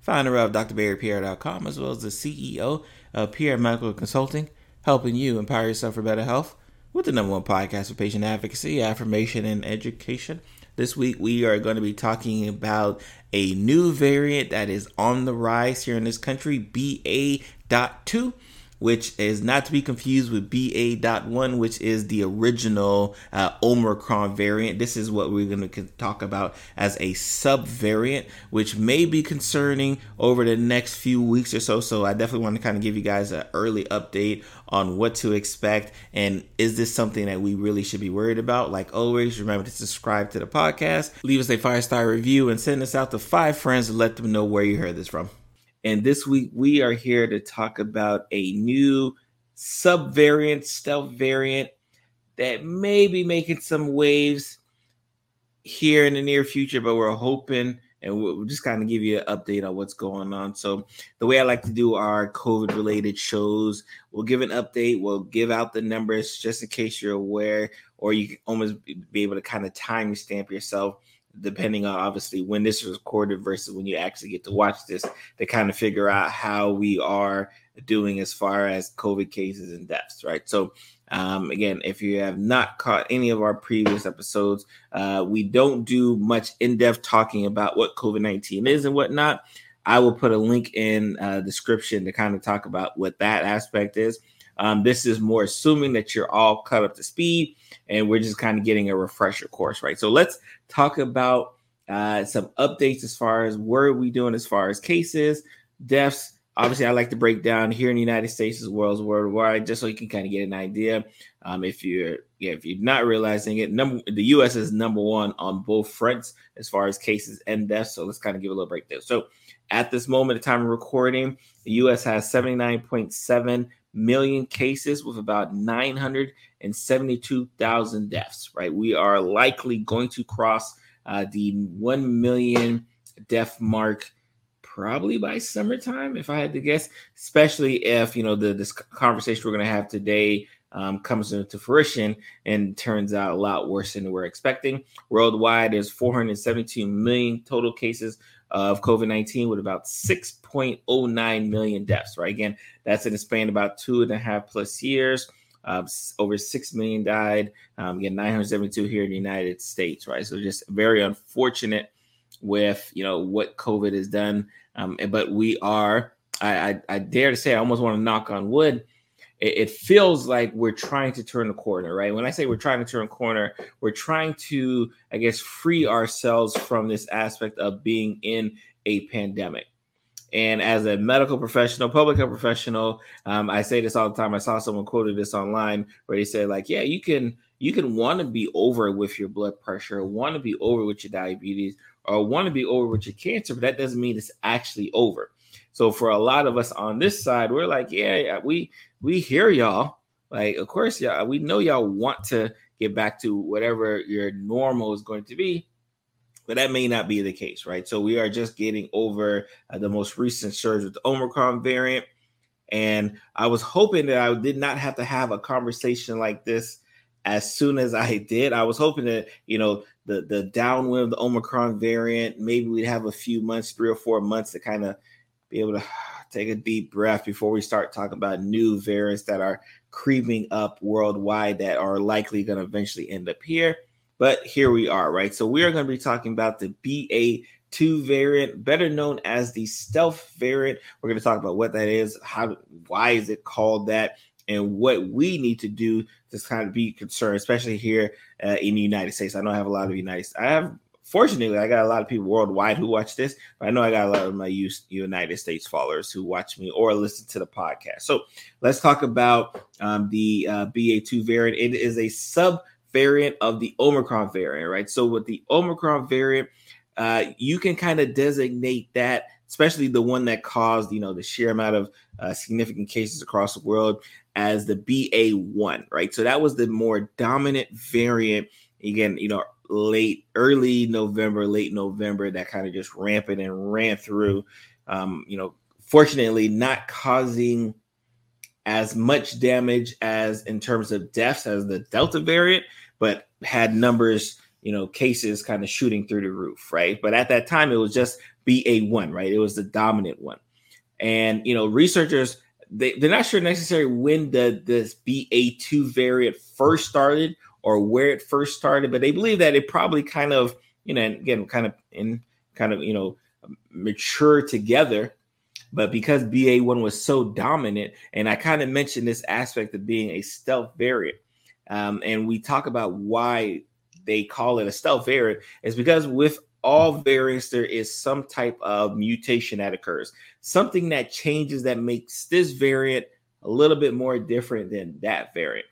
founder of drbarrypierre.com, as well as the CEO of Pierre Medical Consulting, helping you empower yourself for better health with the number one podcast for patient advocacy, affirmation, and education. This week, we are going to be talking about a new variant that is on the rise here in this country, BA.2 which is not to be confused with BA.1, which is the original uh, Omicron variant. This is what we're going to talk about as a subvariant, which may be concerning over the next few weeks or so. So I definitely want to kind of give you guys an early update on what to expect and is this something that we really should be worried about. Like always, remember to subscribe to the podcast, leave us a five star review, and send us out to five friends to let them know where you heard this from. And this week we are here to talk about a new subvariant, stealth variant that may be making some waves here in the near future, but we're hoping and we'll just kind of give you an update on what's going on. So, the way I like to do our COVID related shows, we'll give an update, we'll give out the numbers just in case you're aware, or you can almost be able to kind of time stamp yourself depending on obviously when this is recorded versus when you actually get to watch this to kind of figure out how we are doing as far as COVID cases and deaths, right? So, um, again, if you have not caught any of our previous episodes, uh, we don't do much in depth talking about what COVID 19 is and whatnot. I will put a link in uh, description to kind of talk about what that aspect is. Um, this is more assuming that you're all cut up to speed and we're just kind of getting a refresher course, right? So let's talk about uh, some updates as far as where are we doing as far as cases, deaths. Obviously, I like to break down here in the United States as well as worldwide, just so you can kind of get an idea. Um, if you're yeah, if you're not realizing it, number the U.S. is number one on both fronts as far as cases and deaths. So let's kind of give a little break there. So at this moment, the time of recording, the U.S. has 79.7 million cases with about 972,000 deaths, right? We are likely going to cross uh, the 1 million death mark probably by summertime, if I had to guess, especially if, you know, the this conversation we're going to have today um, comes into fruition and turns out a lot worse than we're expecting. Worldwide, there's 472 million total cases of COVID 19 with about 6.09 million deaths, right? Again, that's in a span about two and a half plus years. Um, over 6 million died. Um, again, 972 here in the United States, right? So just very unfortunate with, you know, what COVID has done. Um, but we are, I, I, I dare to say, I almost want to knock on wood it, feels like we're trying to turn a corner, right? When I say we're trying to turn a corner, we're trying to, I guess, free ourselves from this aspect of being in a pandemic. And as a medical professional, public health professional, um, I say this all the time. I saw someone quoted this online where they said, like, yeah, you can you can want to be over with your blood pressure, want to be over with your diabetes, or want to be over with your cancer, but that doesn't mean it's actually over. So for a lot of us on this side, we're like, yeah, we we hear y'all. Like, of course, y'all, we know y'all want to get back to whatever your normal is going to be, but that may not be the case, right? So we are just getting over uh, the most recent surge with the Omicron variant. And I was hoping that I did not have to have a conversation like this as soon as I did. I was hoping that, you know, the the downwind of the Omicron variant, maybe we'd have a few months, three or four months to kind of be able to take a deep breath before we start talking about new variants that are creeping up worldwide that are likely going to eventually end up here. But here we are, right? So we are going to be talking about the BA2 variant, better known as the stealth variant. We're going to talk about what that is, how, why is it called that, and what we need to do to kind of be concerned, especially here uh, in the United States. I know I have a lot of United. I have fortunately, I got a lot of people worldwide who watch this, but I know I got a lot of my United States followers who watch me or listen to the podcast. So let's talk about um, the uh, BA2 variant. It is a sub variant of the Omicron variant, right? So with the Omicron variant, uh, you can kind of designate that especially the one that caused you know the sheer amount of uh, significant cases across the world as the BA1, right? So that was the more dominant variant. Again, you know, late, early November, late November, that kind of just rampant and ran through. Um, you know, fortunately, not causing as much damage as in terms of deaths as the Delta variant, but had numbers, you know, cases kind of shooting through the roof, right? But at that time, it was just BA1, right? It was the dominant one. And, you know, researchers, they, they're not sure necessarily when the this BA2 variant first started or where it first started, but they believe that it probably kind of, you know, again, kind of in kind of, you know, mature together. But because BA1 was so dominant, and I kind of mentioned this aspect of being a stealth variant, um, and we talk about why they call it a stealth variant, is because with all variants, there is some type of mutation that occurs, something that changes that makes this variant a little bit more different than that variant.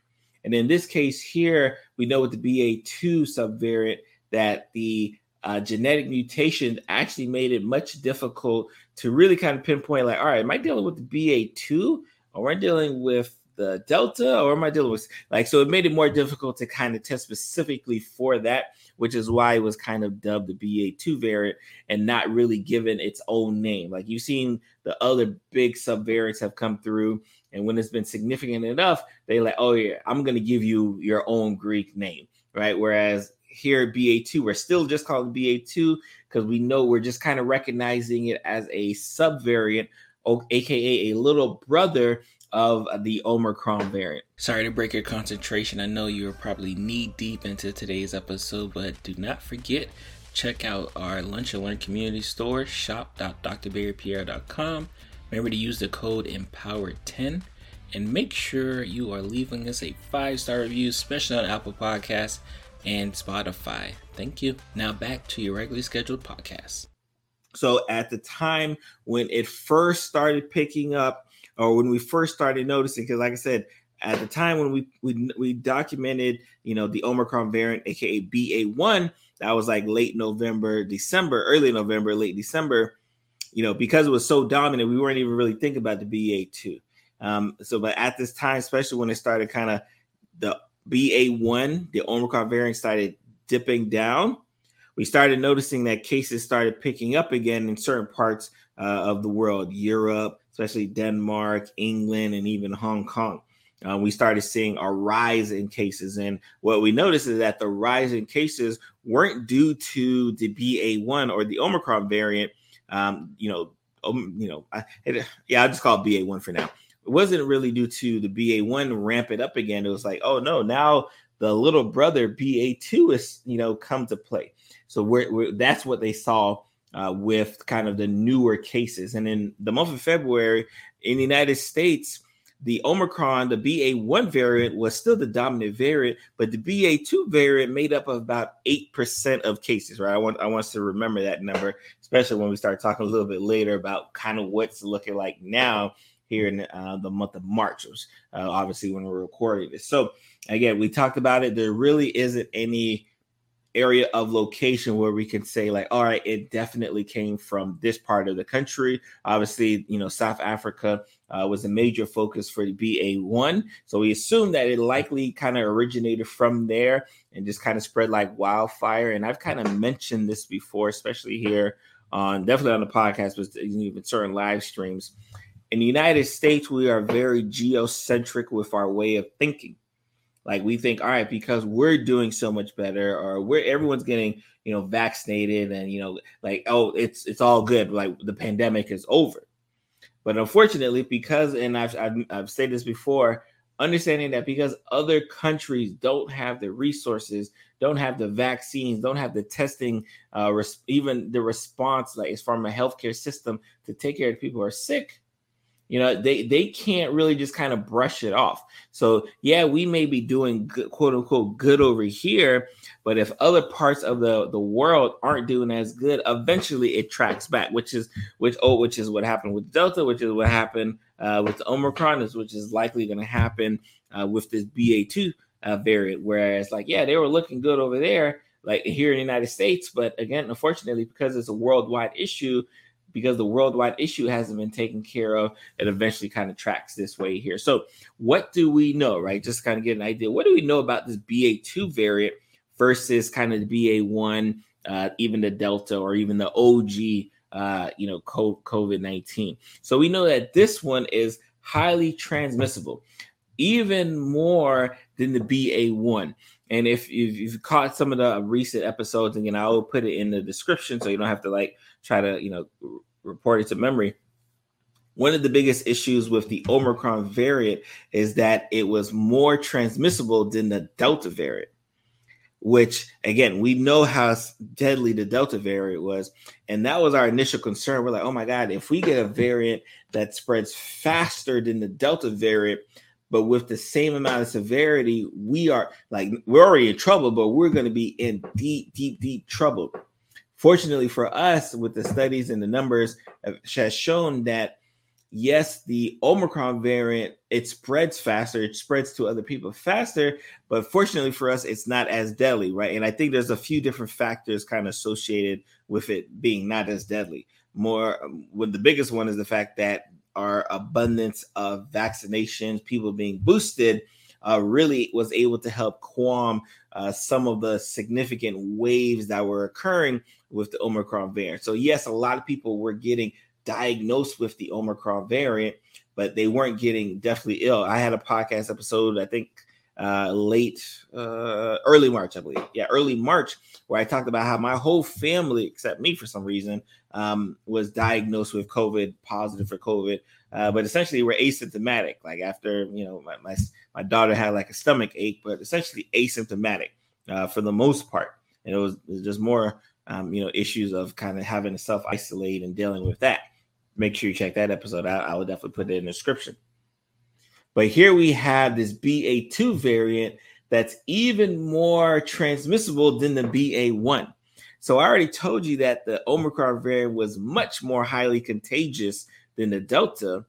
And in this case here, we know with the BA2 subvariant that the uh, genetic mutation actually made it much difficult to really kind of pinpoint, like, all right, am I dealing with the BA2 or am I dealing with the Delta or am I dealing with like, so it made it more difficult to kind of test specifically for that which is why it was kind of dubbed the BA2 variant and not really given its own name. Like you've seen the other big subvariants have come through, and when it's been significant enough, they like, oh yeah, I'm gonna give you your own Greek name, right? Whereas here at BA2, we're still just calling BA2 because we know we're just kind of recognizing it as a subvariant, aka a little brother of the Omicron variant. Sorry to break your concentration. I know you're probably knee deep into today's episode, but do not forget check out our Lunch and Learn community store, shop.drbarrypierre.com. Remember to use the code EMPOWER10 and make sure you are leaving us a five star review, especially on Apple Podcasts and Spotify. Thank you. Now back to your regularly scheduled podcast. So, at the time when it first started picking up, or when we first started noticing, because like I said, at the time when we we we documented, you know, the Omicron variant, aka BA1, that was like late November, December, early November, late December. You know, because it was so dominant, we weren't even really thinking about the BA2. Um, so, but at this time, especially when it started kind of the BA1, the Omicron variant started dipping down, we started noticing that cases started picking up again in certain parts uh, of the world, Europe, especially Denmark, England, and even Hong Kong. Uh, we started seeing a rise in cases. And what we noticed is that the rise in cases weren't due to the BA1 or the Omicron variant. Um, you know, um, you know, I, it, yeah, I'll just call it BA1 for now. It wasn't really due to the BA1 ramp it up again. It was like, oh no, now the little brother BA2 is, you know, come to play. So we're, we're that's what they saw uh, with kind of the newer cases. And in the month of February in the United States, the Omicron, the BA1 variant was still the dominant variant, but the BA2 variant made up about 8% of cases, right? I want I want us to remember that number, especially when we start talking a little bit later about kind of what's looking like now here in uh, the month of March, uh, obviously when we're recording this. So again, we talked about it. There really isn't any area of location where we can say like all right it definitely came from this part of the country. Obviously you know south africa uh, was a major focus for the ba1 so we assume that it likely kind of originated from there and just kind of spread like wildfire. And i've kind of mentioned this before especially here on definitely on the podcast but even certain live streams. In the united states we are very geocentric with our way of thinking like we think, all right, because we're doing so much better, or we're everyone's getting, you know, vaccinated, and you know, like oh, it's it's all good. Like the pandemic is over. But unfortunately, because and I've I've, I've said this before, understanding that because other countries don't have the resources, don't have the vaccines, don't have the testing, uh, res- even the response, like as from a healthcare system to take care of people who are sick, you know, they they can't really just kind of brush it off. So yeah, we may be doing good, quote unquote good over here, but if other parts of the the world aren't doing as good, eventually it tracks back. Which is which oh, which is what happened with Delta, which is what happened uh, with Omicron, is which is likely going to happen uh, with this BA two uh, variant. Whereas like yeah, they were looking good over there, like here in the United States, but again, unfortunately, because it's a worldwide issue because the worldwide issue hasn't been taken care of, it eventually kind of tracks this way here. So, what do we know, right? Just kind of get an idea. What do we know about this BA2 variant versus kind of the BA1, uh, even the Delta or even the OG, uh, you know, COVID 19? So, we know that this one is highly transmissible, even more than the BA1. And if, if you've caught some of the recent episodes, again, I will put it in the description so you don't have to like try to, you know, report it to memory. One of the biggest issues with the Omicron variant is that it was more transmissible than the Delta variant, which again, we know how deadly the Delta variant was. And that was our initial concern. We're like, oh my God, if we get a variant that spreads faster than the Delta variant, but with the same amount of severity, we are like we're already in trouble, but we're going to be in deep, deep, deep trouble. Fortunately for us, with the studies and the numbers, has shown that yes, the Omicron variant it spreads faster, it spreads to other people faster, but fortunately for us, it's not as deadly, right? And I think there's a few different factors kind of associated with it being not as deadly. More, with the biggest one is the fact that our abundance of vaccinations, people being boosted, uh, really was able to help calm uh, some of the significant waves that were occurring with the Omicron variant. So, yes, a lot of people were getting diagnosed with the Omicron variant, but they weren't getting definitely ill. I had a podcast episode, I think uh, late, uh, early March, I believe. Yeah, early March, where I talked about how my whole family, except me for some reason, um, was diagnosed with COVID, positive for COVID. Uh, but essentially, we're asymptomatic. Like after you know, my, my, my daughter had like a stomach ache, but essentially asymptomatic uh, for the most part. And it was, it was just more, um, you know, issues of kind of having to self isolate and dealing with that. Make sure you check that episode out. I will definitely put it in the description. But here we have this BA2 variant that's even more transmissible than the BA1. So I already told you that the Omicron variant was much more highly contagious than the Delta.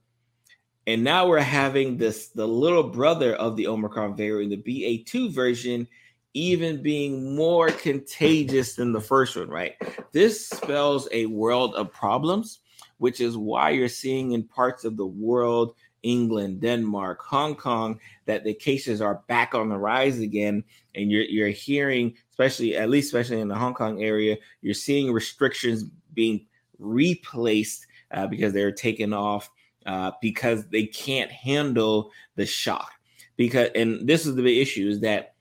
And now we're having this the little brother of the Omicron variant, the BA2 version, even being more contagious than the first one, right? This spells a world of problems, which is why you're seeing in parts of the world England, Denmark, Hong Kong, that the cases are back on the rise again. And you're you're hearing, especially at least especially in the Hong Kong area, you're seeing restrictions being replaced uh, because they're taken off uh, because they can't handle the shock. Because and this is the big issue is that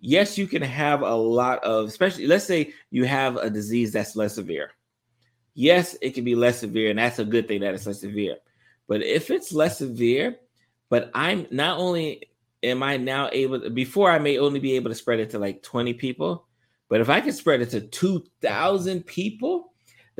yes, you can have a lot of, especially let's say you have a disease that's less severe. Yes, it can be less severe, and that's a good thing that it's less severe. But if it's less severe, but I'm not only am I now able to, before I may only be able to spread it to like 20 people, but if I can spread it to 2,000 people,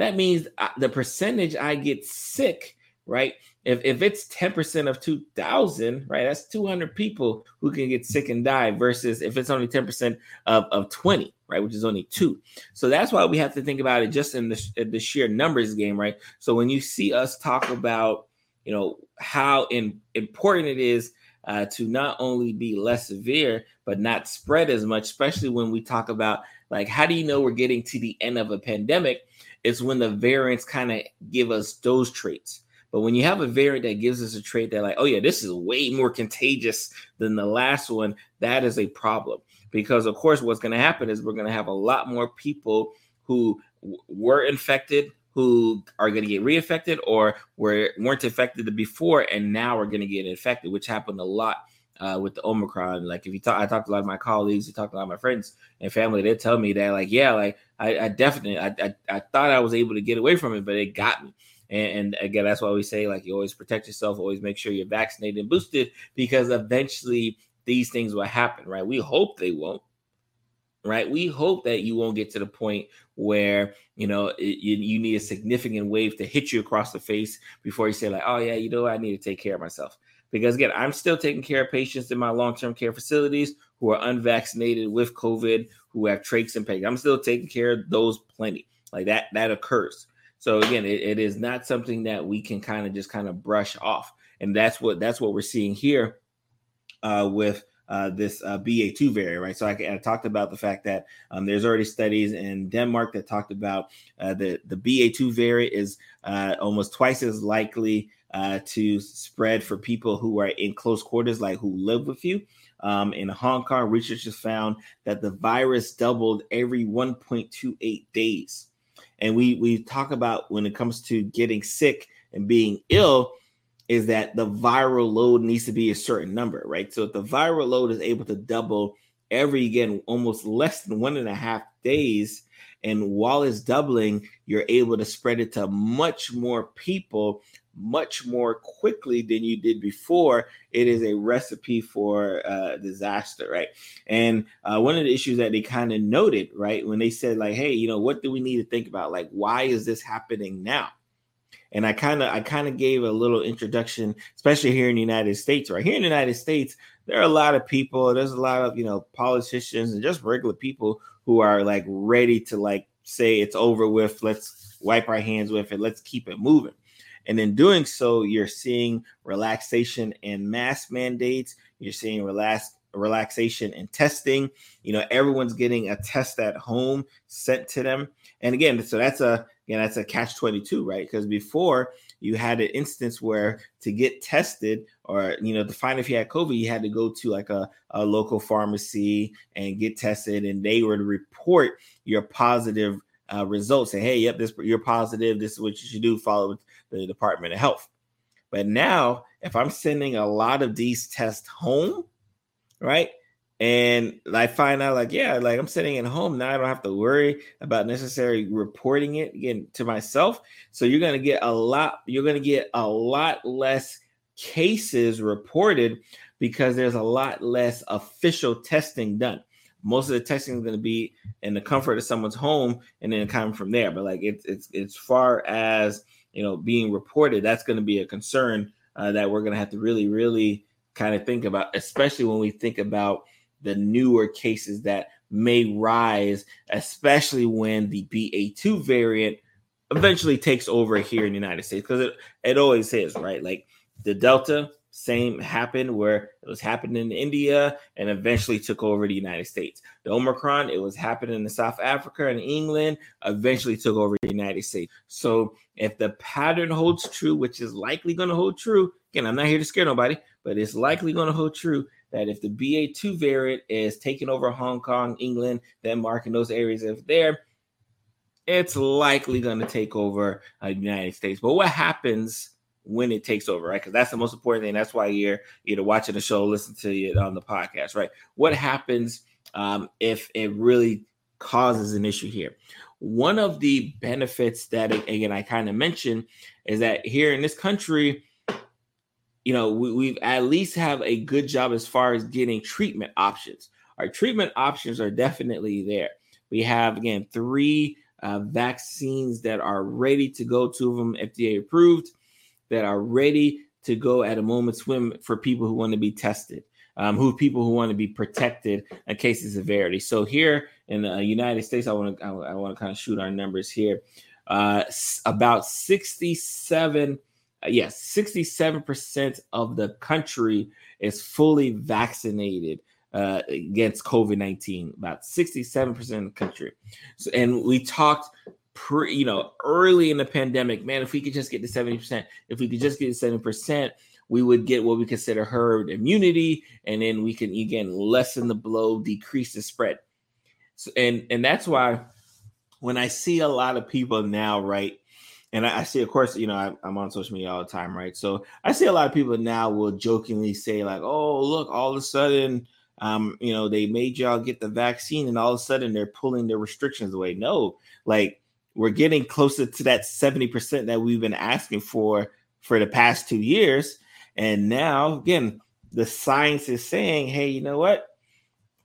that means uh, the percentage I get sick, right? If, if it's 10% of 2,000, right, that's 200 people who can get sick and die versus if it's only 10% of, of 20, right, which is only two. So that's why we have to think about it just in the, the sheer numbers game, right? So when you see us talk about you know how in, important it is uh, to not only be less severe but not spread as much especially when we talk about like how do you know we're getting to the end of a pandemic it's when the variants kind of give us those traits. But when you have a variant that gives us a trait that like oh yeah this is way more contagious than the last one that is a problem. Because of course what's going to happen is we're going to have a lot more people who w- were infected who are going to get reinfected or were weren't infected before and now are going to get infected, which happened a lot uh, with the Omicron. Like if you talk, I talked to a lot of my colleagues, I talked to a lot of my friends and family. They tell me that like, yeah, like I, I definitely, I, I, I, thought I was able to get away from it, but it got me. And, and again, that's why we say like you always protect yourself, always make sure you're vaccinated and boosted because eventually these things will happen, right? We hope they won't, right? We hope that you won't get to the point where you know it, you, you need a significant wave to hit you across the face before you say like, oh yeah, you know I need to take care of myself. Because again, I'm still taking care of patients in my long-term care facilities who are unvaccinated with COVID, who have trachs and pegs. I'm still taking care of those plenty. Like that, that occurs. So again, it, it is not something that we can kind of just kind of brush off. And that's what that's what we're seeing here uh, with uh, this uh, BA2 variant, right? So I, I, talked about the fact that um, there's already studies in Denmark that talked about uh, the the BA2 variant is uh, almost twice as likely uh, to spread for people who are in close quarters, like who live with you. Um, in Hong Kong, researchers found that the virus doubled every 1.28 days. And we we talk about when it comes to getting sick and being ill, is that the viral load needs to be a certain number, right? So if the viral load is able to double every again almost less than one and a half days, and while it's doubling, you're able to spread it to much more people much more quickly than you did before, it is a recipe for uh, disaster, right? And uh, one of the issues that they kind of noted, right, when they said like, "Hey, you know, what do we need to think about? Like, why is this happening now?" And I kind of, I kind of gave a little introduction, especially here in the United States. Right here in the United States, there are a lot of people. There's a lot of you know politicians and just regular people who are like ready to like say it's over with. Let's wipe our hands with it. Let's keep it moving. And in doing so, you're seeing relaxation in mask mandates. You're seeing relax relaxation in testing. You know, everyone's getting a test at home sent to them. And again, so that's a again that's a catch 22, right? Because before you had an instance where to get tested or you know to find if you had COVID, you had to go to like a, a local pharmacy and get tested, and they would report your positive uh, results. Say, hey, yep, this you're positive. This is what you should do. Follow the Department of Health. But now, if I'm sending a lot of these tests home, right? And I find out, like, yeah, like I'm sitting at home now, I don't have to worry about necessarily reporting it again to myself. So you're to get a lot, you're to get a lot less cases reported because there's a lot less official testing done. Most of the testing is going to be in the comfort of someone's home and then coming from there. But like it's it's as far as you know being reported that's going to be a concern uh, that we're going to have to really really kind of think about especially when we think about the newer cases that may rise especially when the ba2 variant eventually takes over here in the united states because it, it always is right? Like the delta same happened where it was happening in India and eventually took over the United States. The Omicron, it was happening in South Africa and England, eventually took over the United States. So if the pattern holds true, which is likely going to hold true, again, I'm not here to scare nobody, but it's likely going to hold true that if the BA2 variant is taking over Hong Kong, England, Denmark, and those areas of there, it's likely going to take over uh, the United States. But what happens? When it takes over, right? Because that's the most important thing. That's why you're either watching the show, listen to it on the podcast, right? What happens um, if it really causes an issue here? One of the benefits that, again, I kind of mentioned is that here in this country, you know, we, we've at least have a good job as far as getting treatment options. Our treatment options are definitely there. We have again three uh, vaccines that are ready to go. Two of them FDA approved that are ready to go at a moment's whim for people who want to be tested, um, who people who want to be protected in case of severity. So here in the United States, I want to I, I want to kind of shoot our numbers here. Uh, about 67, uh, yes, 67% of the country is fully vaccinated uh, against COVID 19, about 67% of the country. So, and we talked pre, you know, early in the pandemic, man, if we could just get to 70%, if we could just get to 7%, we would get what we consider herd immunity, and then we can again lessen the blow, decrease the spread. So, and and that's why when I see a lot of people now, right, and I, see, of course, you know, I, I'm on social media all the time, right? So I see a lot of people now will jokingly say like, "Oh, look, all of a sudden." Um, you know, they made y'all get the vaccine and all of a sudden they're pulling their restrictions away. No, like we're getting closer to that 70% that we've been asking for for the past two years. And now, again, the science is saying, hey, you know what?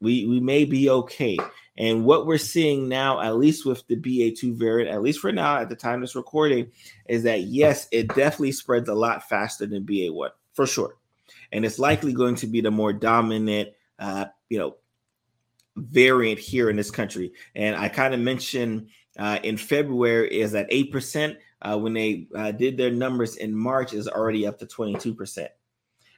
We, we may be okay. And what we're seeing now, at least with the BA2 variant, at least for now, at the time this recording, is that yes, it definitely spreads a lot faster than BA1 for sure. And it's likely going to be the more dominant, uh, you know, variant here in this country. And I kind of mentioned uh, in February is at 8%. Uh, when they uh, did their numbers in March, is already up to 22%.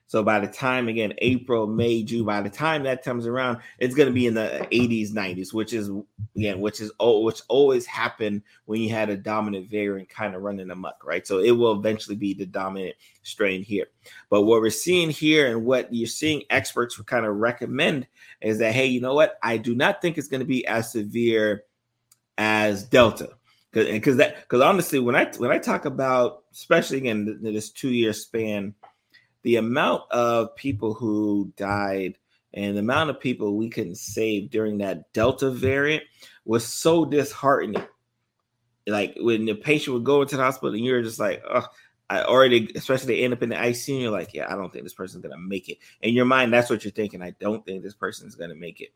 So by the time again April, May, June, by the time that comes around, it's going to be in the 80s, 90s, which is again, which is oh, which always happened when you had a dominant variant kind of running amok, right? So it will eventually be the dominant strain here. But what we're seeing here and what you're seeing experts kind of recommend is that hey, you know what? I do not think it's going to be as severe as Delta because that because honestly when i when i talk about especially in this two year span the amount of people who died and the amount of people we couldn't save during that Delta variant was so disheartening. Like when the patient would go into the hospital and you're just like, oh, I already, especially they end up in the ICU, and you're like, yeah, I don't think this person's gonna make it. In your mind, that's what you're thinking. I don't think this person's gonna make it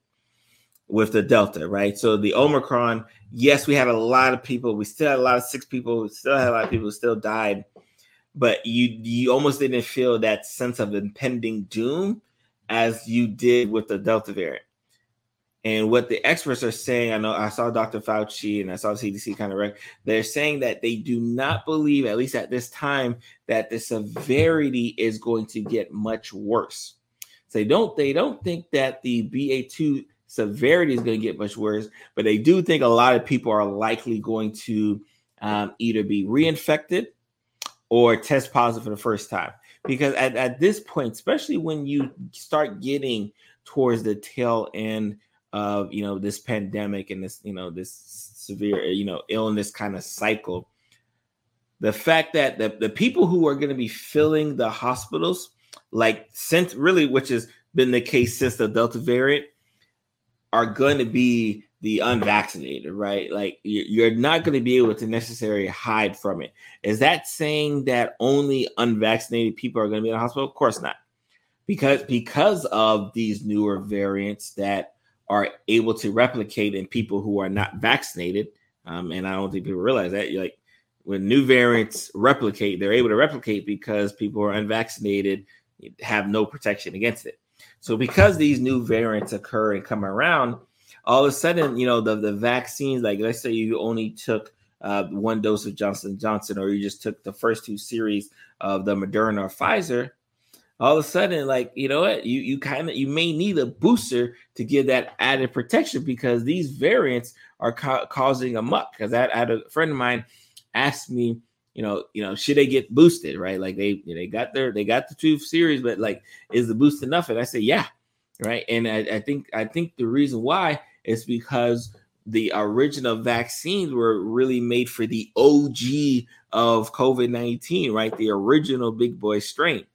with the Delta, right? So the Omicron, yes, we had a lot of people. We still had a lot of sick people. We still had a lot of people who still died but you you almost didn't feel that sense of impending doom as you did with the Delta variant. And what the experts are saying, I know I saw Dr. Fauci and I saw CDC kind of rec- they're saying that they do not believe, at least at this time, that the severity is going to get much worse. So they don't they don't think that the BA2 severity is going to get much worse, but they do think a lot of people are likely going to um, either be reinfected or test positive for the first time. Because at, at this point, especially when you start getting towards the tail end of you know this pandemic and this you know this severe you know illness kind of cycle, the fact that the, the people who are going to be filling the hospitals, like since really, which has been the case since the Delta variant, are going to be the unvaccinated, right? Like you're not going to be able to necessarily hide from it. Is that saying that only unvaccinated people are going to be in the hospital? Of course not, because because of these newer variants that are able to replicate in people who are not vaccinated. Um, and I don't think people realize that. You're Like when new variants replicate, they're able to replicate because people who are unvaccinated have no protection against it. So because these new variants occur and come around all of a sudden, you know, the, the vaccines, like let's say you only took uh, one dose of Johnson Johnson, or you just took the first two series of the Moderna or Pfizer, all of a sudden, like you know what, you you kind of you may need a booster to give that added protection because these variants are ca- causing a muck. Because that had a friend of mine asked me, you know, you know, should they get boosted, right? Like they they got their they got the two series, but like is the boost enough? And I say, yeah, right. And I, I think I think the reason why is because the original vaccines were really made for the OG of COVID 19, right? The original big boy strain.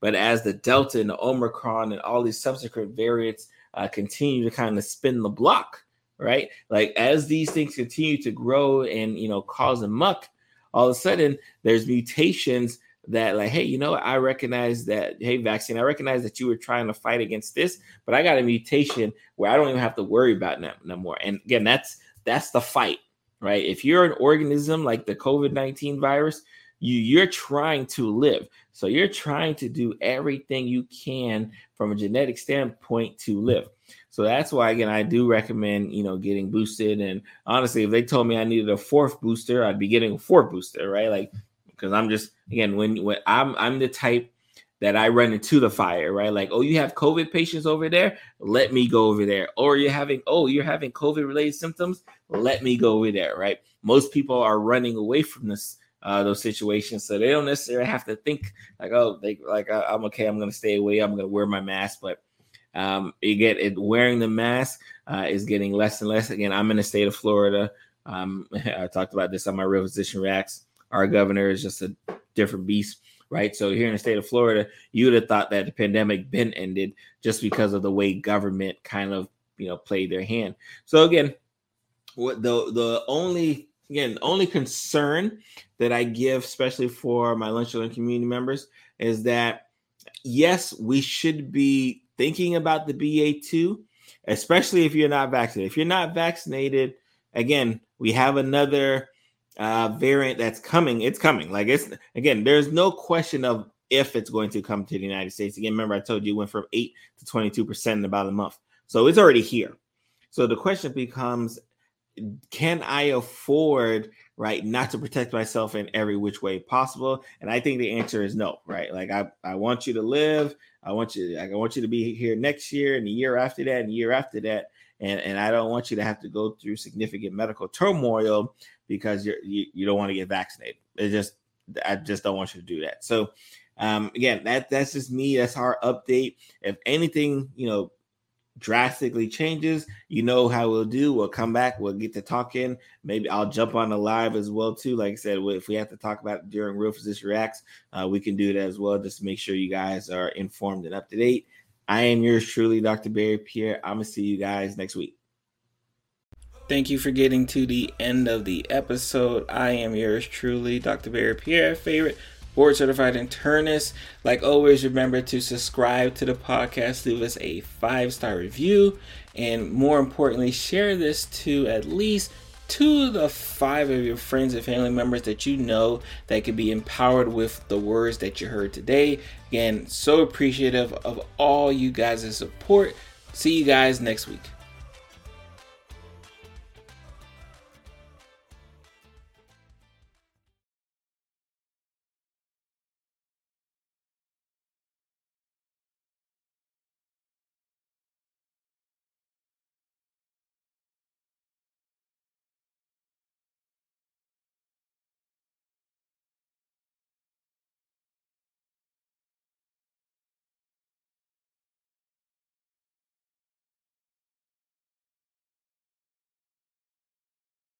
But as the Delta and the Omicron and all these subsequent variants uh, continue to kind of spin the block, right? Like as these things continue to grow and, you know, cause a muck, all of a sudden there's mutations that like hey you know i recognize that hey vaccine i recognize that you were trying to fight against this but i got a mutation where i don't even have to worry about that no more. And again that's that's the fight right? If you're an organism like the covid-19 virus you you're trying to live. So you're trying to do everything you can from a genetic standpoint to live so that's why again i do recommend you know getting boosted and honestly if they told me i needed a fourth booster i'd be getting a fourth booster right like because I'm just again when when I'm I'm the type that I run into the fire, right? Like, oh, you have COVID patients over there, let me go over there. Or you're having, oh, you're having COVID related symptoms, let me go over there, right? Most people are running away from this uh, those situations, so they don't necessarily have to think like, oh, they like I, am okay, I'm gonna stay away, I'm gonna wear my mask, but um, you get it wearing the mask uh, is getting less and less. Again, I'm in the state of Florida. Um, I talked about this on my real physician reacts our governor is just a different beast, right? So here in the state of Florida, you would have thought that the pandemic been ended just because of the way government kind of you know played their hand. So again, what the the only again only concern that I give, especially for my lunch and community members, is that yes, we should be thinking about the BA2, especially if you're not vaccinated. If you're not vaccinated, again, we have another uh, variant that's coming. It's coming. Like it's again, there's no question of if it's going to come to the United States. Again, remember I told you it went from eight to 22 percent in about a month, so it's already here. So the question becomes, can I afford right? Not to protect myself in every which way possible. And I think the answer is no, right? Like I, I want you to live. I want you, I want you to be here next year and the year after that and the year after that. And, and I don't want you to have to go through significant medical turmoil because you're, you, you don't want to get vaccinated. It just, I just don't want you to do that. So, um, again, that that's just me. That's our update. If anything, you know, drastically changes, you know how we'll do. We'll come back. We'll get to talking. Maybe I'll jump on the live as well too. Like I said, if we have to talk about during Real Physician Reacts, uh, we can do it as well. Just to make sure you guys are informed and up to date. I am yours truly, Dr. Barry Pierre. I'm gonna see you guys next week. Thank you for getting to the end of the episode. I am yours truly, Dr. Barry Pierre, favorite board certified internist. Like always, remember to subscribe to the podcast, leave us a five star review, and more importantly, share this to at least two of the five of your friends and family members that you know that could be empowered with the words that you heard today. Again, so appreciative of all you guys' support. See you guys next week.